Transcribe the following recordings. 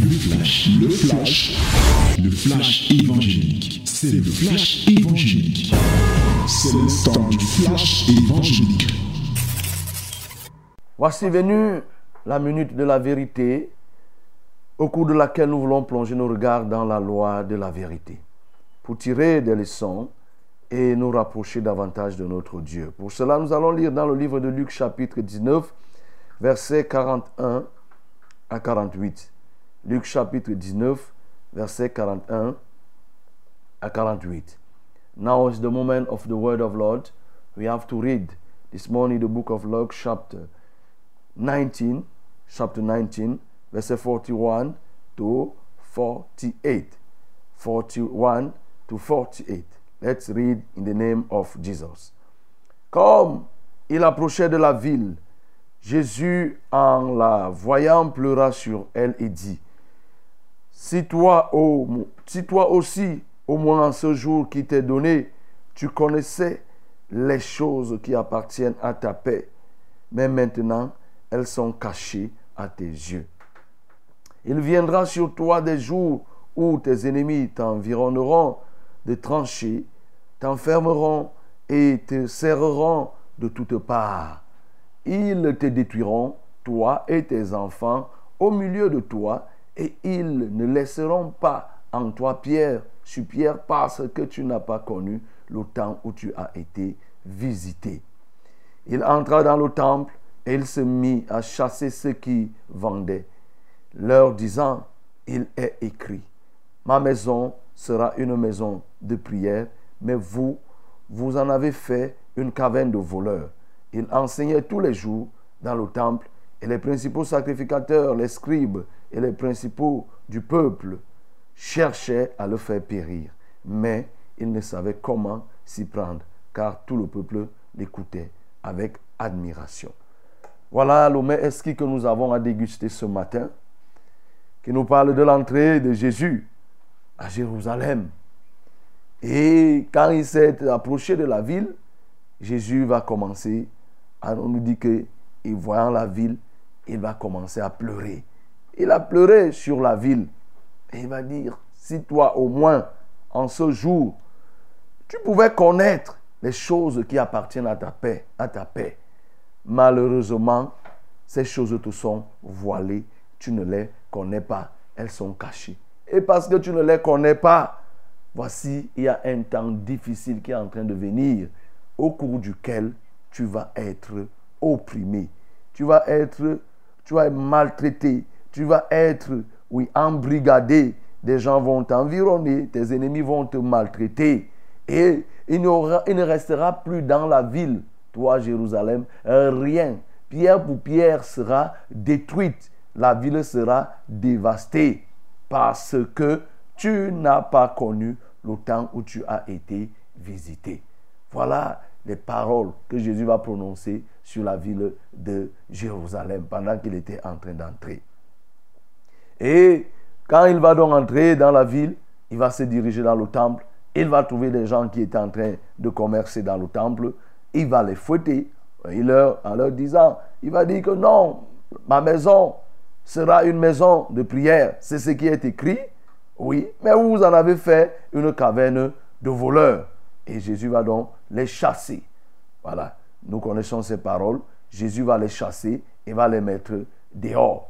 Le flash, le flash, le flash évangélique. C'est le flash évangélique. C'est le temps du flash évangélique. Voici venue la minute de la vérité, au cours de laquelle nous voulons plonger nos regards dans la loi de la vérité, pour tirer des leçons et nous rapprocher davantage de notre Dieu. Pour cela, nous allons lire dans le livre de Luc chapitre 19, versets 41 à 48. Luc chapitre 19, versets 41 à 48. Now is the moment of the word of Lord. We have to read this morning the book of Luke chapter 19, chapter 19, verset 41 to 48. 41 to 48. Let's read in the name of Jesus. Comme il approchait de la ville, Jésus, en la voyant, pleura sur elle et dit, si toi, si toi aussi, au moins en ce jour qui t'est donné, tu connaissais les choses qui appartiennent à ta paix, mais maintenant elles sont cachées à tes yeux. Il viendra sur toi des jours où tes ennemis t'environneront de tranchées, t'enfermeront et te serreront de toutes parts. Ils te détruiront, toi et tes enfants, au milieu de toi, et ils ne laisseront pas en toi pierre sur pierre parce que tu n'as pas connu le temps où tu as été visité. Il entra dans le temple et il se mit à chasser ceux qui vendaient, leur disant, il est écrit, ma maison sera une maison de prière, mais vous, vous en avez fait une caverne de voleurs. Il enseignait tous les jours dans le temple et les principaux sacrificateurs, les scribes et les principaux du peuple cherchaient à le faire périr. Mais il ne savait comment s'y prendre, car tout le peuple l'écoutait avec admiration. Voilà le mets que nous avons à déguster ce matin, qui nous parle de l'entrée de Jésus à Jérusalem. Et quand il s'est approché de la ville, Jésus va commencer, à, on nous dit que, voyant la ville, il va commencer à pleurer. Il a pleuré sur la ville. Il va dire, si toi au moins, en ce jour, tu pouvais connaître les choses qui appartiennent à ta paix, à ta paix. Malheureusement, ces choses te sont voilées. Tu ne les connais pas. Elles sont cachées. Et parce que tu ne les connais pas, voici, il y a un temps difficile qui est en train de venir, au cours duquel tu vas être opprimé. Tu vas être, tu vas être maltraité. Tu vas être, oui, embrigadé. Des gens vont t'environner, tes ennemis vont te maltraiter. Et il, il ne restera plus dans la ville, toi Jérusalem, rien. Pierre pour pierre sera détruite. La ville sera dévastée parce que tu n'as pas connu le temps où tu as été visité. Voilà les paroles que Jésus va prononcer sur la ville de Jérusalem pendant qu'il était en train d'entrer. Et quand il va donc entrer dans la ville, il va se diriger dans le temple. Il va trouver des gens qui étaient en train de commercer dans le temple. Il va les fouetter il leur, en leur disant, il va dire que non, ma maison sera une maison de prière. C'est ce qui est écrit. Oui, mais vous en avez fait une caverne de voleurs. Et Jésus va donc les chasser. Voilà, nous connaissons ces paroles. Jésus va les chasser et va les mettre dehors.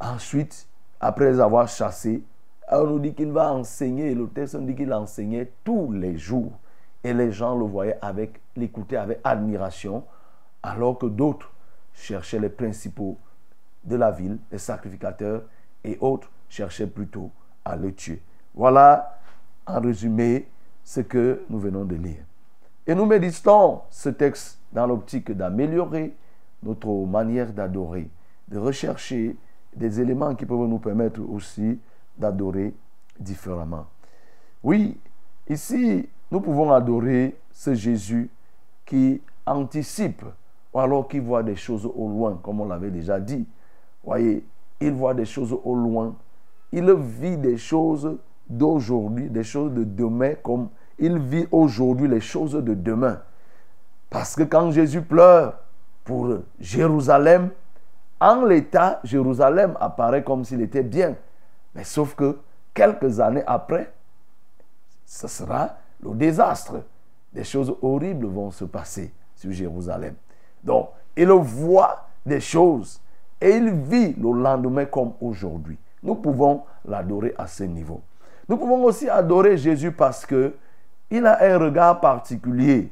Ensuite, après avoir chassés, on nous dit qu'il va enseigner. Le texte nous dit qu'il enseignait tous les jours. Et les gens le voyaient avec, l'écoutaient avec admiration, alors que d'autres cherchaient les principaux de la ville, les sacrificateurs, et autres cherchaient plutôt à le tuer. Voilà, en résumé, ce que nous venons de lire. Et nous méditons ce texte dans l'optique d'améliorer notre manière d'adorer, de rechercher des éléments qui peuvent nous permettre aussi d'adorer différemment. Oui, ici, nous pouvons adorer ce Jésus qui anticipe, ou alors qui voit des choses au loin, comme on l'avait déjà dit. Voyez, il voit des choses au loin. Il vit des choses d'aujourd'hui, des choses de demain, comme il vit aujourd'hui les choses de demain. Parce que quand Jésus pleure pour Jérusalem, en l'état, Jérusalem apparaît comme s'il était bien. Mais sauf que quelques années après, ce sera le désastre. Des choses horribles vont se passer sur Jérusalem. Donc, il voit des choses et il vit le lendemain comme aujourd'hui. Nous pouvons l'adorer à ce niveau. Nous pouvons aussi adorer Jésus parce que il a un regard particulier.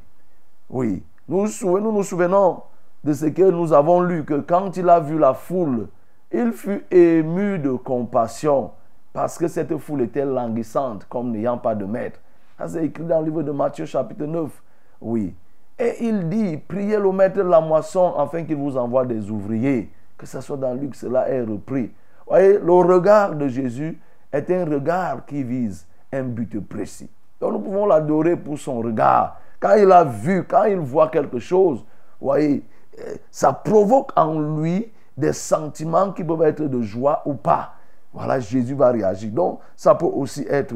Oui, nous nous, nous souvenons de ce que nous avons lu, que quand il a vu la foule, il fut ému de compassion parce que cette foule était languissante comme n'ayant pas de maître. Ça c'est écrit dans le livre de Matthieu chapitre 9. Oui. Et il dit, priez le maître de la moisson afin qu'il vous envoie des ouvriers. Que ce soit dans Luc, cela est repris. Voyez, le regard de Jésus est un regard qui vise un but précis. Donc nous pouvons l'adorer pour son regard. Quand il a vu, quand il voit quelque chose, voyez, ça provoque en lui des sentiments qui peuvent être de joie ou pas. Voilà, Jésus va réagir. Donc, ça peut aussi être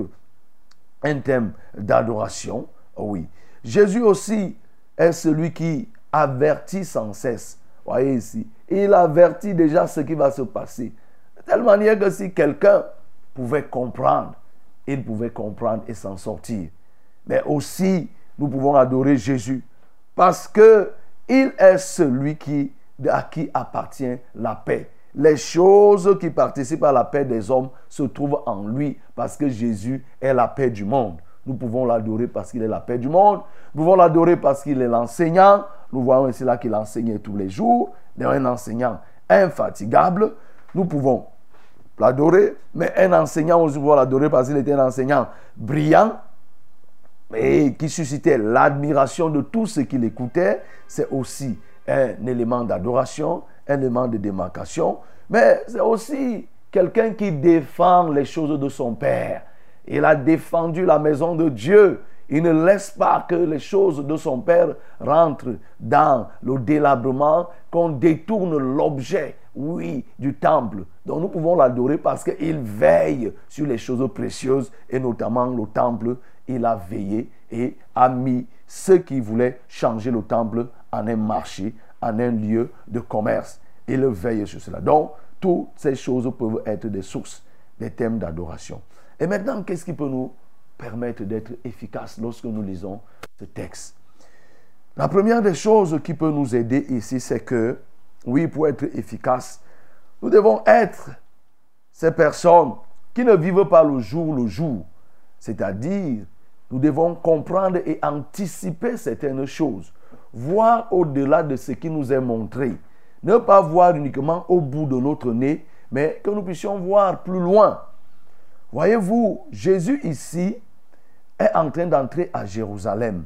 un thème d'adoration. Oui. Jésus aussi est celui qui avertit sans cesse. Voyez ici. Il avertit déjà ce qui va se passer. De telle manière que si quelqu'un pouvait comprendre, il pouvait comprendre et s'en sortir. Mais aussi, nous pouvons adorer Jésus parce que il est celui qui, à qui appartient la paix. Les choses qui participent à la paix des hommes se trouvent en lui parce que Jésus est la paix du monde. Nous pouvons l'adorer parce qu'il est la paix du monde. Nous pouvons l'adorer parce qu'il est l'enseignant. Nous voyons ici là qu'il enseignait tous les jours. Il est un enseignant infatigable. Nous pouvons l'adorer, mais un enseignant aussi pouvons l'adorer parce qu'il était un enseignant brillant et qui suscitait l'admiration de tous ceux qui l'écoutaient. C'est aussi un élément d'adoration, un élément de démarcation, mais c'est aussi quelqu'un qui défend les choses de son Père. Il a défendu la maison de Dieu. Il ne laisse pas que les choses de son Père rentrent dans le délabrement, qu'on détourne l'objet, oui, du temple. Donc nous pouvons l'adorer parce qu'il veille sur les choses précieuses et notamment le temple. Il a veillé et a mis ceux qui voulaient changer le temple en un marché, en un lieu de commerce. Il veille sur cela. Donc, toutes ces choses peuvent être des sources, des thèmes d'adoration. Et maintenant, qu'est-ce qui peut nous permettre d'être efficaces lorsque nous lisons ce texte? La première des choses qui peut nous aider ici, c'est que, oui, pour être efficace, nous devons être ces personnes qui ne vivent pas le jour le jour. C'est-à-dire, nous devons comprendre et anticiper certaines choses, voir au-delà de ce qui nous est montré. Ne pas voir uniquement au bout de notre nez, mais que nous puissions voir plus loin. Voyez-vous, Jésus ici est en train d'entrer à Jérusalem.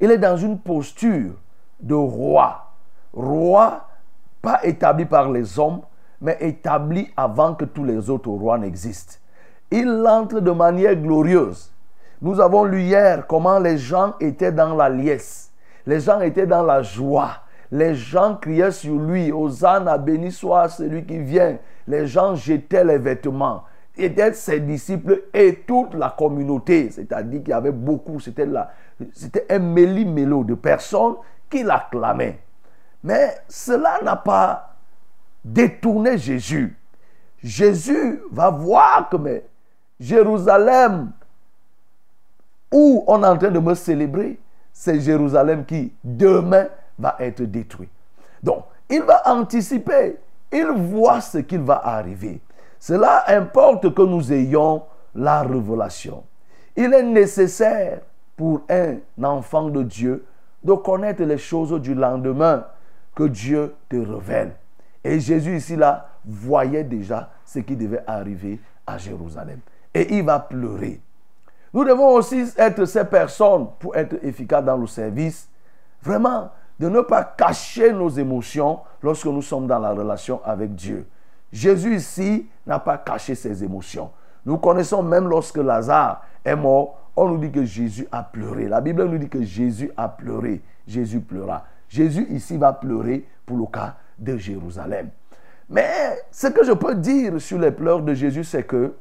Il est dans une posture de roi. Roi, pas établi par les hommes, mais établi avant que tous les autres rois n'existent. Il entre de manière glorieuse. Nous avons lu hier comment les gens étaient dans la liesse. Les gens étaient dans la joie. Les gens criaient sur lui, Hosanna, béni soit celui qui vient. Les gens jetaient les vêtements étaient ses disciples et toute la communauté. C'est-à-dire qu'il y avait beaucoup, c'était, c'était un méli-mélo de personnes qui l'acclamaient. Mais cela n'a pas détourné Jésus. Jésus va voir que Jérusalem, où on est en train de me célébrer, c'est Jérusalem qui demain va être détruit. Donc, il va anticiper, il voit ce qu'il va arriver. Cela importe que nous ayons la révélation. Il est nécessaire pour un enfant de Dieu de connaître les choses du lendemain que Dieu te révèle. Et Jésus ici là voyait déjà ce qui devait arriver à Jérusalem. Et il va pleurer. Nous devons aussi être ces personnes pour être efficaces dans le service. Vraiment, de ne pas cacher nos émotions lorsque nous sommes dans la relation avec Dieu. Jésus ici n'a pas caché ses émotions. Nous connaissons même lorsque Lazare est mort, on nous dit que Jésus a pleuré. La Bible nous dit que Jésus a pleuré. Jésus pleura. Jésus ici va pleurer pour le cas de Jérusalem. Mais ce que je peux dire sur les pleurs de Jésus, c'est que,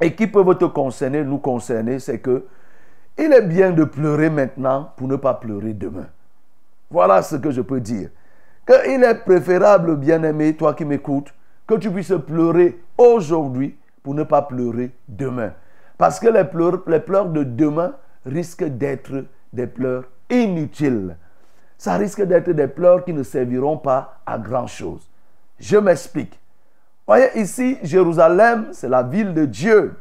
et qui peuvent te concerner, nous concerner, c'est que il est bien de pleurer maintenant pour ne pas pleurer demain. Voilà ce que je peux dire. Qu'il est préférable, bien-aimé, toi qui m'écoutes, que tu puisses pleurer aujourd'hui pour ne pas pleurer demain. Parce que les pleurs, les pleurs de demain risquent d'être des pleurs inutiles. Ça risque d'être des pleurs qui ne serviront pas à grand-chose. Je m'explique. Voyez ici, Jérusalem, c'est la ville de Dieu.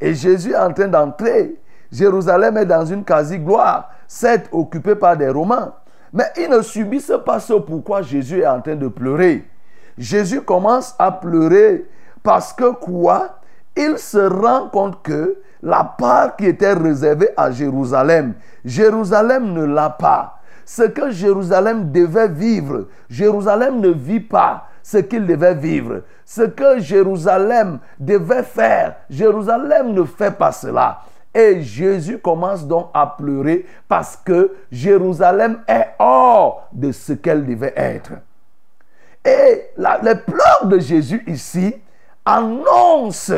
Et Jésus est en train d'entrer. Jérusalem est dans une quasi-gloire, certes occupée par des Romains. Mais ils ne subissent pas ce pourquoi Jésus est en train de pleurer. Jésus commence à pleurer parce que quoi? Il se rend compte que la part qui était réservée à Jérusalem, Jérusalem ne l'a pas. Ce que Jérusalem devait vivre, Jérusalem ne vit pas ce qu'il devait vivre. Ce que Jérusalem devait faire, Jérusalem ne fait pas cela. Et Jésus commence donc à pleurer parce que Jérusalem est hors de ce qu'elle devait être. Et les pleurs de Jésus ici annoncent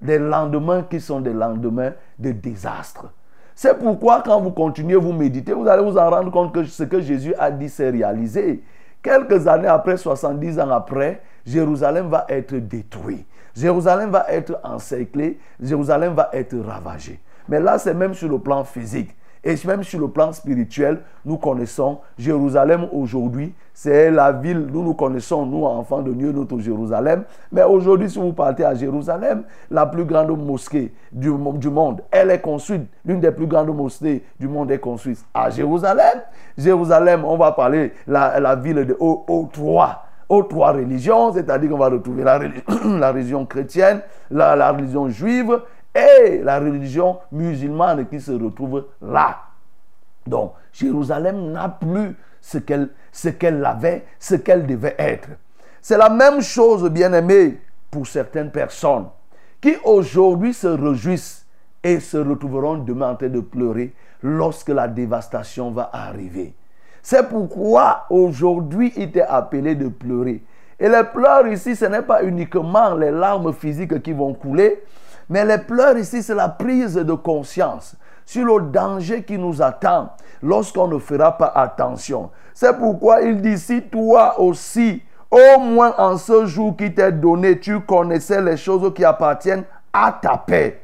des lendemains qui sont des lendemains de désastre. C'est pourquoi quand vous continuez, vous méditez, vous allez vous en rendre compte que ce que Jésus a dit s'est réalisé. Quelques années après, 70 ans après, Jérusalem va être détruit. Jérusalem va être encerclé. Jérusalem va être ravagé. Mais là, c'est même sur le plan physique. Et même sur le plan spirituel, nous connaissons Jérusalem aujourd'hui. C'est la ville, nous nous connaissons, nous, enfants de Dieu, notre Jérusalem. Mais aujourd'hui, si vous partez à Jérusalem, la plus grande mosquée du, monde, elle est construite. L'une des plus grandes mosquées du monde est construite à Jérusalem. Jérusalem, on va parler la, la ville de, aux, trois aux trois religions, c'est-à-dire qu'on va retrouver la, religion chrétienne, la, religion juive et la religion musulmane qui se retrouve là. Donc, Jérusalem n'a plus ce qu'elle qu'elle avait, ce qu'elle devait être. C'est la même chose, bien aimé, pour certaines personnes qui aujourd'hui se réjouissent et se retrouveront demain en train de pleurer lorsque la dévastation va arriver. C'est pourquoi aujourd'hui il est appelé de pleurer. Et les pleurs ici, ce n'est pas uniquement les larmes physiques qui vont couler, mais les pleurs ici, c'est la prise de conscience sur le danger qui nous attend lorsqu'on ne fera pas attention. C'est pourquoi il dit, si toi aussi, au moins en ce jour qui t'est donné, tu connaissais les choses qui appartiennent à ta paix.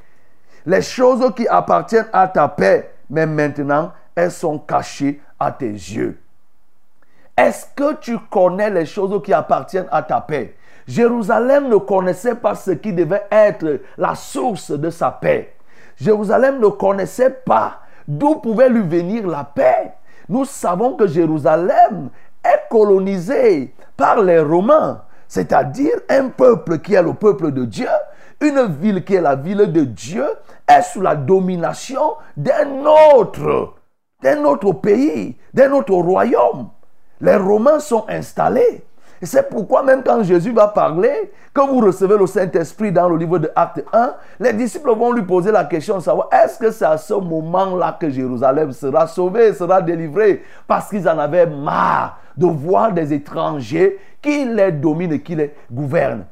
Les choses qui appartiennent à ta paix, mais maintenant, elles sont cachées à tes yeux. Est-ce que tu connais les choses qui appartiennent à ta paix? Jérusalem ne connaissait pas ce qui devait être la source de sa paix. Jérusalem ne connaissait pas d'où pouvait lui venir la paix. Nous savons que Jérusalem est colonisée par les Romains, c'est-à-dire un peuple qui est le peuple de Dieu, une ville qui est la ville de Dieu, est sous la domination d'un autre, d'un autre pays, d'un autre royaume. Les Romains sont installés. C'est pourquoi même quand Jésus va parler, quand vous recevez le Saint-Esprit dans le livre de Acte 1, les disciples vont lui poser la question de savoir est-ce que c'est à ce moment-là que Jérusalem sera sauvée, sera délivrée? Parce qu'ils en avaient marre de voir des étrangers qui les dominent et qui les gouvernent.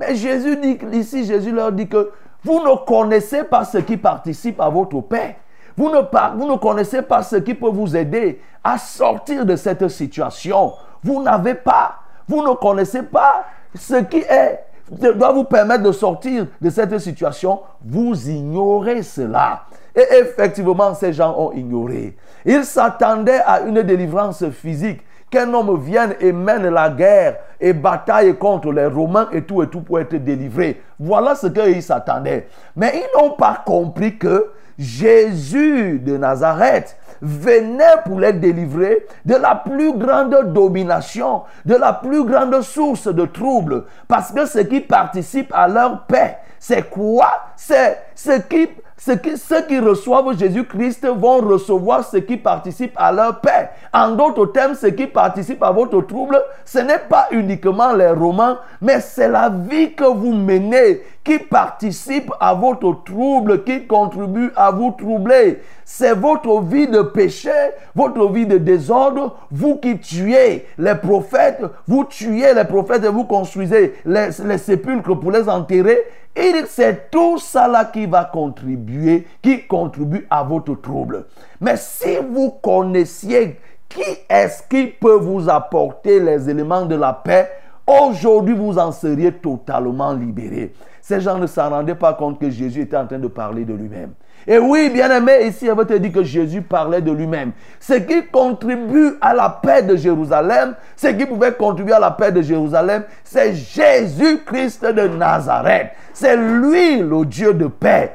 Mais Jésus dit ici, Jésus leur dit que vous ne connaissez pas ce qui participe à votre paix. Vous ne, vous ne connaissez pas ce qui peut vous aider à sortir de cette situation. Vous n'avez pas vous ne connaissez pas ce qui est, doit vous permettre de sortir de cette situation. Vous ignorez cela. Et effectivement, ces gens ont ignoré. Ils s'attendaient à une délivrance physique qu'un homme vienne et mène la guerre et bataille contre les Romains et tout et tout pour être délivré. Voilà ce qu'ils s'attendaient. Mais ils n'ont pas compris que Jésus de Nazareth venait pour les délivrer de la plus grande domination, de la plus grande source de troubles. Parce que ce qui participe à leur paix, c'est quoi? C'est ce qui ceux qui reçoivent Jésus-Christ vont recevoir ce qui participe à leur paix. En d'autres termes, ce qui participe à votre trouble, ce n'est pas uniquement les romans, mais c'est la vie que vous menez qui participe à votre trouble, qui contribue à vous troubler. C'est votre vie de péché, votre vie de désordre, vous qui tuez les prophètes, vous tuez les prophètes et vous construisez les, sépulcres pour les enterrer. Et c'est tout ça là qui va contribuer, qui contribue à votre trouble. Mais si vous connaissiez qui est-ce qui peut vous apporter les éléments de la paix, aujourd'hui vous en seriez totalement libérés. Ces gens ne s'en rendaient pas compte que Jésus était en train de parler de lui-même. Et oui, bien-aimé, ici, elle veut te dire que Jésus parlait de lui-même. Ce qui contribue à la paix de Jérusalem, ce qui pouvait contribuer à la paix de Jérusalem, c'est Jésus-Christ de Nazareth. C'est lui, le Dieu de paix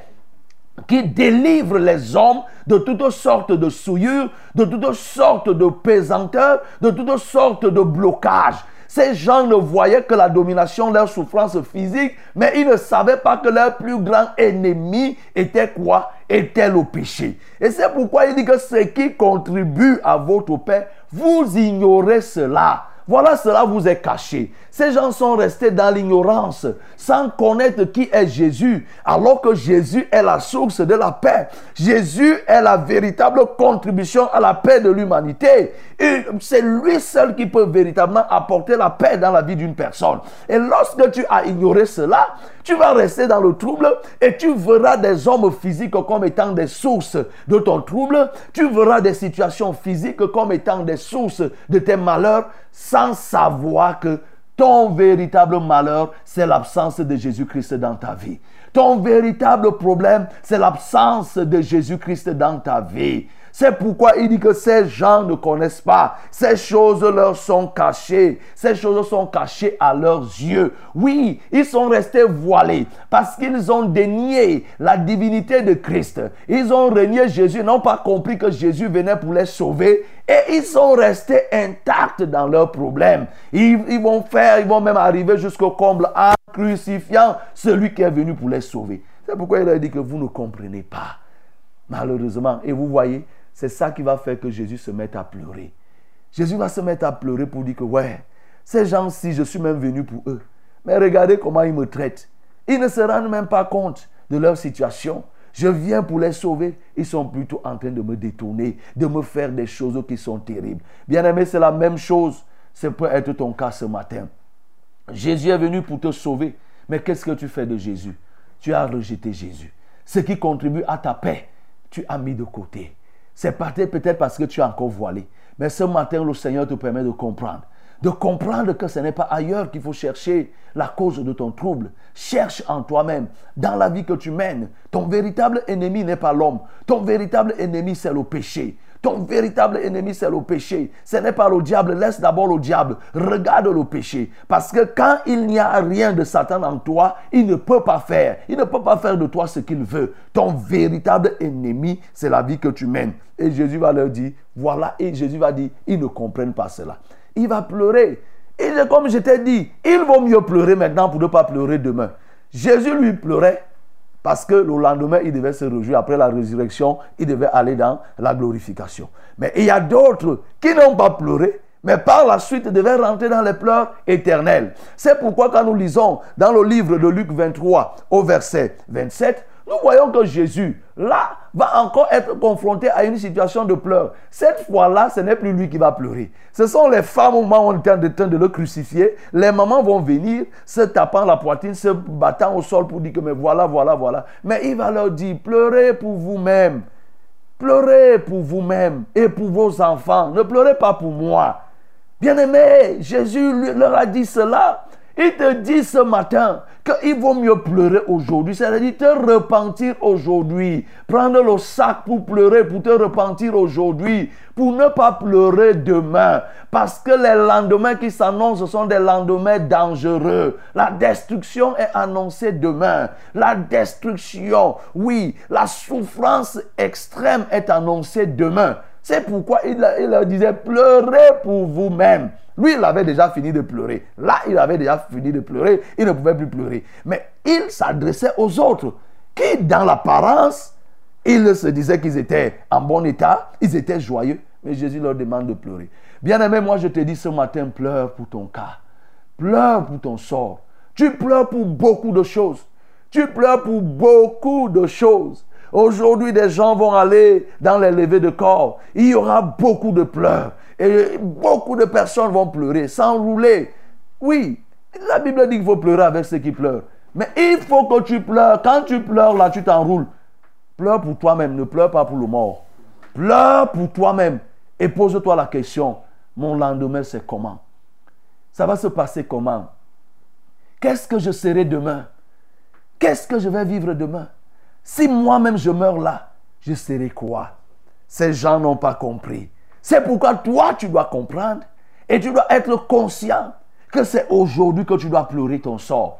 qui délivre les hommes de toutes sortes de souillures, de toutes sortes de pesanteurs, de toutes sortes de blocages. Ces gens ne voyaient que la domination, leur souffrance physique, mais ils ne savaient pas que leur plus grand ennemi était quoi? Était le péché. Et c'est pourquoi il dit que ce qui contribue à votre paix, vous ignorez cela. Voilà, cela vous est caché. Ces gens sont restés dans l'ignorance, sans connaître qui est Jésus, alors que Jésus est la source de la paix. Jésus est la véritable contribution à la paix de l'humanité. Et c'est lui seul qui peut véritablement apporter la paix dans la vie d'une personne. Et lorsque tu as ignoré cela, tu vas rester dans le trouble et tu verras des hommes physiques comme étant des sources de ton trouble. Tu verras des situations physiques comme étant des sources de tes malheurs sans savoir que ton véritable malheur, c'est l'absence de Jésus-Christ dans ta vie. Ton véritable problème, c'est l'absence de Jésus-Christ dans ta vie. C'est pourquoi il dit que ces gens ne connaissent pas. Ces choses leur sont cachées. Ces choses sont cachées à leurs yeux. Oui, ils sont restés voilés parce qu'ils ont dénié la divinité de Christ. Ils ont renié Jésus, n'ont pas compris que Jésus venait pour les sauver. Et ils sont restés intacts dans leurs problèmes. Ils, ils vont faire, ils vont même arriver jusqu'au comble en crucifiant celui qui est venu pour les sauver. C'est pourquoi il a dit que vous ne comprenez pas. Malheureusement. Et vous voyez, c'est ça qui va faire que Jésus se mette à pleurer. Jésus va se mettre à pleurer pour dire que, ouais, ces gens-ci, je suis même venu pour eux. Mais regardez comment ils me traitent. Ils ne se rendent même pas compte de leur situation. Je viens pour les sauver. Ils sont plutôt en train de me détourner, de me faire des choses qui sont terribles. Bien aimé, c'est la même chose. C'est peut être ton cas ce matin. Jésus est venu pour te sauver. Mais qu'est-ce que tu fais de Jésus? Tu as rejeté Jésus. Ce qui contribue à ta paix, tu as mis de côté. C'est peut-être parce que tu es encore voilé. Mais ce matin, le Seigneur te permet de comprendre. De comprendre que ce n'est pas ailleurs qu'il faut chercher la cause de ton trouble. Cherche en toi-même, dans la vie que tu mènes. Ton véritable ennemi n'est pas l'homme. Ton véritable ennemi, c'est le péché. Ton véritable ennemi, c'est le péché. Ce n'est pas le diable. Laisse d'abord le diable. Regarde le péché. Parce que quand il n'y a rien de Satan en toi, il ne peut pas faire. Il ne peut pas faire de toi ce qu'il veut. Ton véritable ennemi, c'est la vie que tu mènes. Et Jésus va leur dire, voilà. Et Jésus va dire, ils ne comprennent pas cela. Il va pleurer. Et comme je t'ai dit, il vaut mieux pleurer maintenant pour ne pas pleurer demain. Jésus lui pleurait parce que le lendemain, il devait se réjouir. Après la résurrection, il devait aller dans la glorification. Mais il y a d'autres qui n'ont pas pleuré, mais par la suite devaient rentrer dans les pleurs éternels. C'est pourquoi quand nous lisons dans le livre de Luc 23 au verset 27, nous voyons que Jésus, là, va encore être confronté à une situation de pleurs. Cette fois-là, ce n'est plus lui qui va pleurer. Ce sont les femmes au moment où on est en train de le crucifier. Les mamans vont venir se tapant la poitrine, se battant au sol pour dire que voilà, voilà, voilà. Mais il va leur dire, pleurez pour vous-même. Pleurez pour vous-même et pour vos enfants. Ne pleurez pas pour moi. Bien-aimé, Jésus leur a dit cela. Il te dit ce matin qu'il vaut mieux pleurer aujourd'hui, c'est-à-dire te repentir aujourd'hui. Prendre le sac pour pleurer, pour te repentir aujourd'hui, pour ne pas pleurer demain. Parce que les lendemains qui s'annoncent sont des lendemains dangereux. La destruction est annoncée demain. La destruction, oui, la souffrance extrême est annoncée demain. C'est pourquoi il, disait, pleurez pour vous-même. Lui, il avait déjà fini de pleurer. Là, il avait déjà fini de pleurer. Il ne pouvait plus pleurer. Mais il s'adressait aux autres qui, dans l'apparence, ils se disaient qu'ils étaient en bon état, ils étaient joyeux. Mais Jésus leur demande de pleurer. Bien-aimé, moi je te dis ce matin, pleure pour ton cas. Pleure pour ton sort. Tu pleures pour beaucoup de choses. Tu pleures pour beaucoup de choses. Aujourd'hui, des gens vont aller dans les levées de corps. Il y aura beaucoup de pleurs. Et beaucoup de personnes vont pleurer, s'enrouler. Oui, la Bible dit qu'il faut pleurer avec ceux qui pleurent. Mais il faut que tu pleures. Quand tu pleures, là, tu t'enroules. Pleure pour toi-même, ne pleure pas pour le mort. Pleure pour toi-même et pose-toi la question, mon lendemain, c'est comment? Ça va se passer comment? Qu'est-ce que je serai demain? Qu'est-ce que je vais vivre demain? Si moi-même je meurs là, je serai quoi? Ces gens n'ont pas compris. C'est pourquoi toi, tu dois comprendre et tu dois être conscient que c'est aujourd'hui que tu dois pleurer ton sort.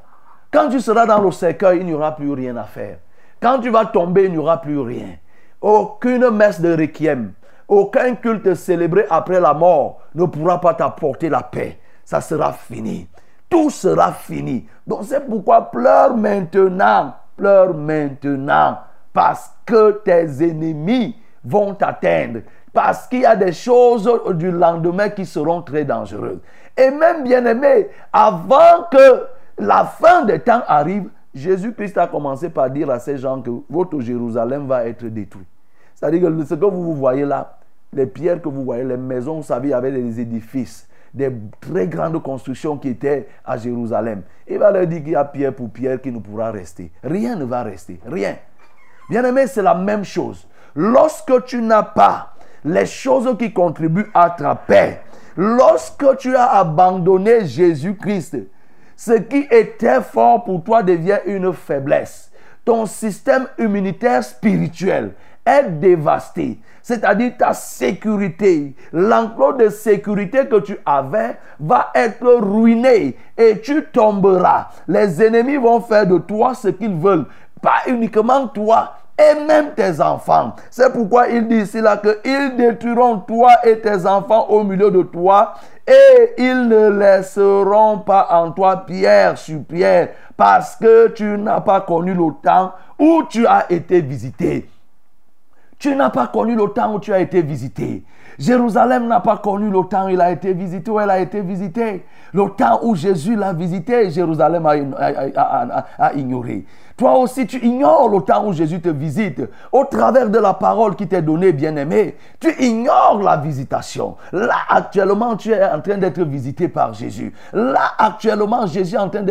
Quand tu seras dans le cercueil, il n'y aura plus rien à faire. Quand tu vas tomber, il n'y aura plus rien. Aucune messe de requiem, aucun culte célébré après la mort ne pourra pas t'apporter la paix. Ça sera fini. Tout sera fini. Donc c'est pourquoi pleure maintenant, pleure maintenant, parce que tes ennemis vont t'atteindre. Parce qu'il y a des choses du lendemain qui seront très dangereuses. Et même bien aimé, avant que la fin des temps arrive, Jésus-Christ a commencé par dire à ces gens que votre Jérusalem va être détruit. C'est-à-dire que ce que vous voyez là, les pierres que vous voyez, les maisons, vous savez, il y avait des édifices, des très grandes constructions qui étaient à Jérusalem. Il va leur dire qu'il y a pierre pour pierre qui ne pourra rester. Rien ne va rester, rien. Bien aimé, c'est la même chose. Lorsque tu n'as pas les choses qui contribuent à ta paix, lorsque tu as abandonné Jésus-Christ, ce qui était fort pour toi devient une faiblesse. Ton système immunitaire spirituel est dévasté. C'est-à-dire ta sécurité, l'enclos de sécurité que tu avais va être ruiné et tu tomberas. Les ennemis vont faire de toi ce qu'ils veulent. Pas uniquement toi, et même tes enfants. C'est pourquoi il dit ici là que ils détruiront toi et tes enfants au milieu de toi et ils ne laisseront pas en toi pierre sur pierre parce que tu n'as pas connu le temps où tu as été visité. Tu n'as pas connu le temps où tu as été visité. Jérusalem n'a pas connu le temps où il a été visité, où elle a été visitée. Le temps où Jésus l'a visité, Jérusalem a, ignoré. Toi aussi, tu ignores le temps où Jésus te visite. Au travers de la parole qui t'est donnée, bien-aimé, tu ignores la visitation. Là, actuellement, tu es en train d'être visité par Jésus. Là, actuellement, Jésus est en train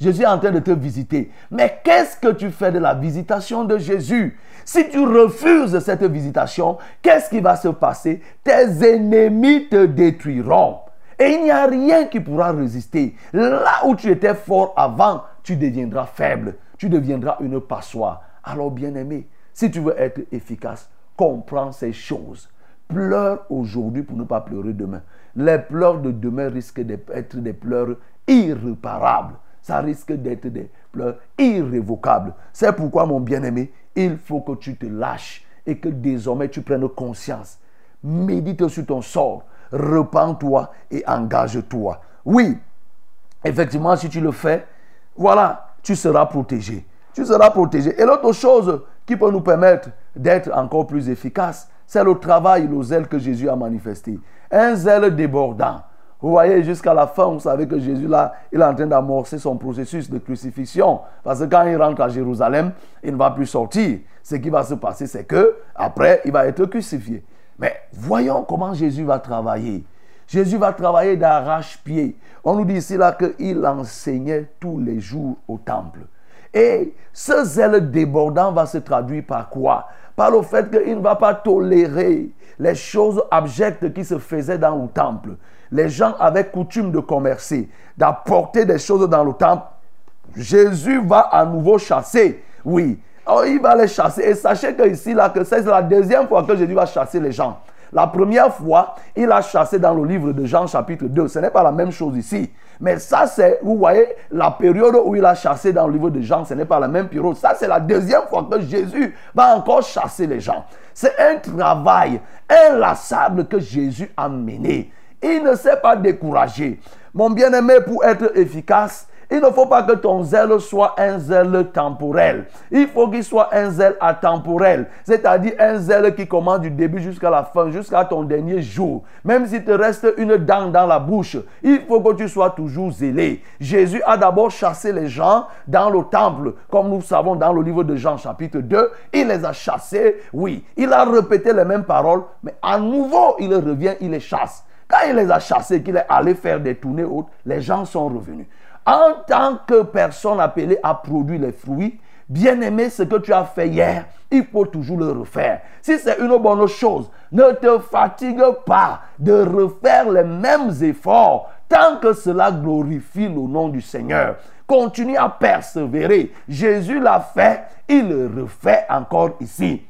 Jésus est en train de te visiter. Mais qu'est-ce que tu fais de la visitation de Jésus? Si tu refuses cette visitation, qu'est-ce qui va se passer? Tes ennemis te détruiront. Et il n'y a rien qui pourra résister. Là où tu étais fort avant, tu deviendras faible. Tu deviendras une passoire. Alors, bien-aimé, si tu veux être efficace, comprends ces choses. Pleure aujourd'hui pour ne pas pleurer demain. Les pleurs de demain risquent d'être des pleurs irréparables. Ça risque d'être des pleurs irrévocables. C'est pourquoi, mon bien-aimé, il faut que tu te lâches et que désormais tu prennes conscience. Médite sur ton sort repens-toi et engage-toi. Oui, effectivement, si tu le fais, voilà, tu seras protégé. Tu seras protégé. Et l'autre chose qui peut nous permettre d'être encore plus efficace, c'est le travail, le zèle que Jésus a manifesté. Un zèle débordant. Vous voyez, jusqu'à la fin, vous savez que Jésus, là, il est en train d'amorcer son processus de crucifixion. Parce que quand il rentre à Jérusalem, il ne va plus sortir. Ce qui va se passer, c'est que après, il va être crucifié. Mais voyons comment Jésus va travailler. Jésus va travailler d'arrache-pied. On nous dit ici là qu'il enseignait tous les jours au temple. Et ce zèle débordant va se traduire par quoi? Par le fait qu'il ne va pas tolérer les choses abjectes qui se faisaient dans le temple. Les gens avaient coutume de commercer, d'apporter des choses dans le temple. Jésus va à nouveau chasser. Oui, Oh, il va les chasser. Et sachez que ici, là, que c'est la deuxième fois que Jésus va chasser les gens. La première fois, il a chassé dans le livre de Jean chapitre 2. Ce n'est pas la même chose ici. Mais ça, c'est, vous voyez, la période où il a chassé dans le livre de Jean, ce n'est pas la même période. Ça, c'est la deuxième fois que Jésus va encore chasser les gens. C'est un travail inlassable que Jésus a mené. Il ne s'est pas découragé. Mon bien-aimé, pour être efficace, il ne faut pas que ton zèle soit un zèle temporel. Il faut qu'il soit un zèle atemporel. C'est-à-dire un zèle qui commence du début jusqu'à la fin, jusqu'à ton dernier jour. Même s'il te reste une dent dans la bouche, il faut que tu sois toujours zélé. Jésus a d'abord chassé les gens dans le temple, comme nous savons dans le livre de Jean chapitre 2. Il les a chassés, oui. Il a répété les mêmes paroles, mais à nouveau, il revient, il les chasse. Quand il les a chassés, qu'il est allé faire des tournées hautes, les gens sont revenus. En tant que personne appelée à produire les fruits, bien aimé, ce que tu as fait hier, il faut toujours le refaire. Si c'est une bonne chose, ne te fatigue pas de refaire les mêmes efforts tant que cela glorifie le nom du Seigneur. Continue à persévérer. Jésus l'a fait, il le refait encore ici.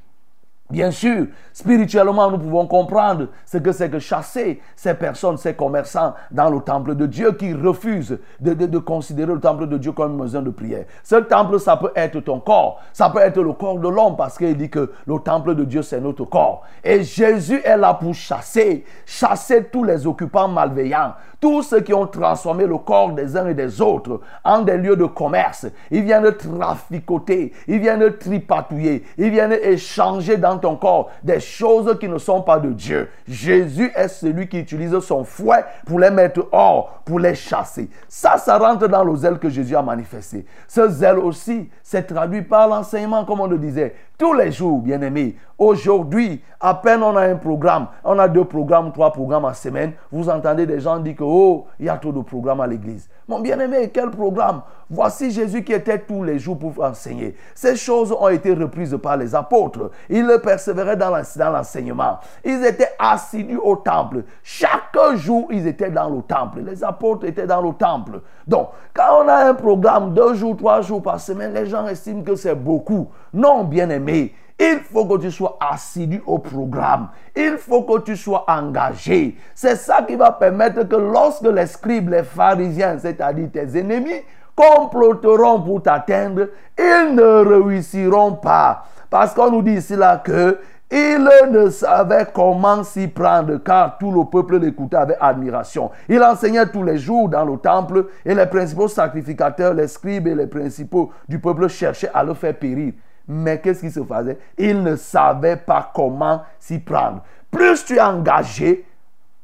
Bien sûr, spirituellement, nous pouvons comprendre ce que c'est que chasser ces personnes, ces commerçants dans le temple de Dieu qui refusent de, considérer le temple de Dieu comme une maison de prière. Ce temple, ça peut être ton corps, ça peut être le corps de l'homme parce qu'il dit que le temple de Dieu, c'est notre corps. Et Jésus est là pour chasser, chasser tous les occupants malveillants, tous ceux qui ont transformé le corps des uns et des autres en des lieux de commerce. Ils viennent traficoter, ils viennent tripatouiller, ils viennent échanger dans ton corps des choses qui ne sont pas de Dieu. Jésus est celui qui utilise son fouet pour les mettre hors, pour les chasser. Ça, ça rentre dans le zèle que Jésus a manifesté. Ce zèle aussi s'est traduit par l'enseignement, comme on le disait. Tous les jours, bien aimés, aujourd'hui, à peine on a un programme, on a deux programmes, trois programmes en semaine, vous entendez des gens dire que, oh, il y a trop de programmes à l'église. Mon bien-aimé, quel programme? Voici Jésus qui était tous les jours pour enseigner. Ces choses ont été reprises par les apôtres. Ils persévéraient dans l'enseignement. Ils étaient assidus au temple. Chaque jour, ils étaient dans le temple. Les apôtres étaient dans le temple. Donc, quand on a un programme deux jours, trois jours par semaine, les gens estiment que c'est beaucoup. Non, bien-aimé. Il faut que tu sois assidu au programme. Il faut que tu sois engagé. C'est ça qui va permettre que lorsque les scribes, les pharisiens, c'est-à-dire tes ennemis, comploteront pour t'atteindre, ils ne réussiront pas. Parce qu'on nous dit ici là que il ne savait comment s'y prendre car tout le peuple l'écoutait avec admiration. Il enseignait tous les jours dans le temple et les principaux sacrificateurs, les scribes et les principaux du peuple cherchaient à le faire périr. Mais qu'est-ce qui se faisait? Il ne savait pas comment s'y prendre. Plus tu es engagé,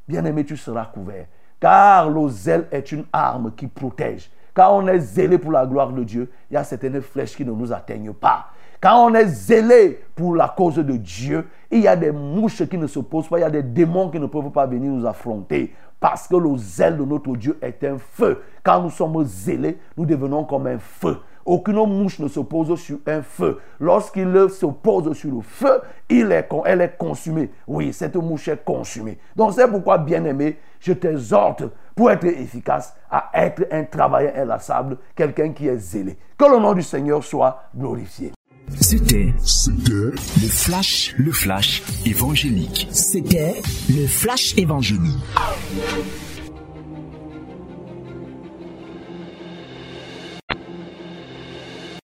bien aimé, tu seras couvert. Car le zèle est une arme qui protège. Quand on est zélé pour la gloire de Dieu, il y a certaines flèches qui ne nous atteignent pas. Quand on est zélé pour la cause de Dieu, il y a des mouches qui ne se posent pas, il y a des démons qui ne peuvent pas venir nous affronter. Parce que le zèle de notre Dieu est un feu. Quand nous sommes zélés, nous devenons comme un feu. Aucune mouche ne se pose sur un feu. Lorsqu'il se pose sur le feu, il est, elle est consumée. Oui, cette mouche est consumée. Donc c'est pourquoi, bien-aimé, je t'exhorte pour être efficace à être un travailleur inlassable, quelqu'un qui est zélé. Que le nom du Seigneur soit glorifié. C'était le flash, le flash évangélique. C'était le flash évangélique.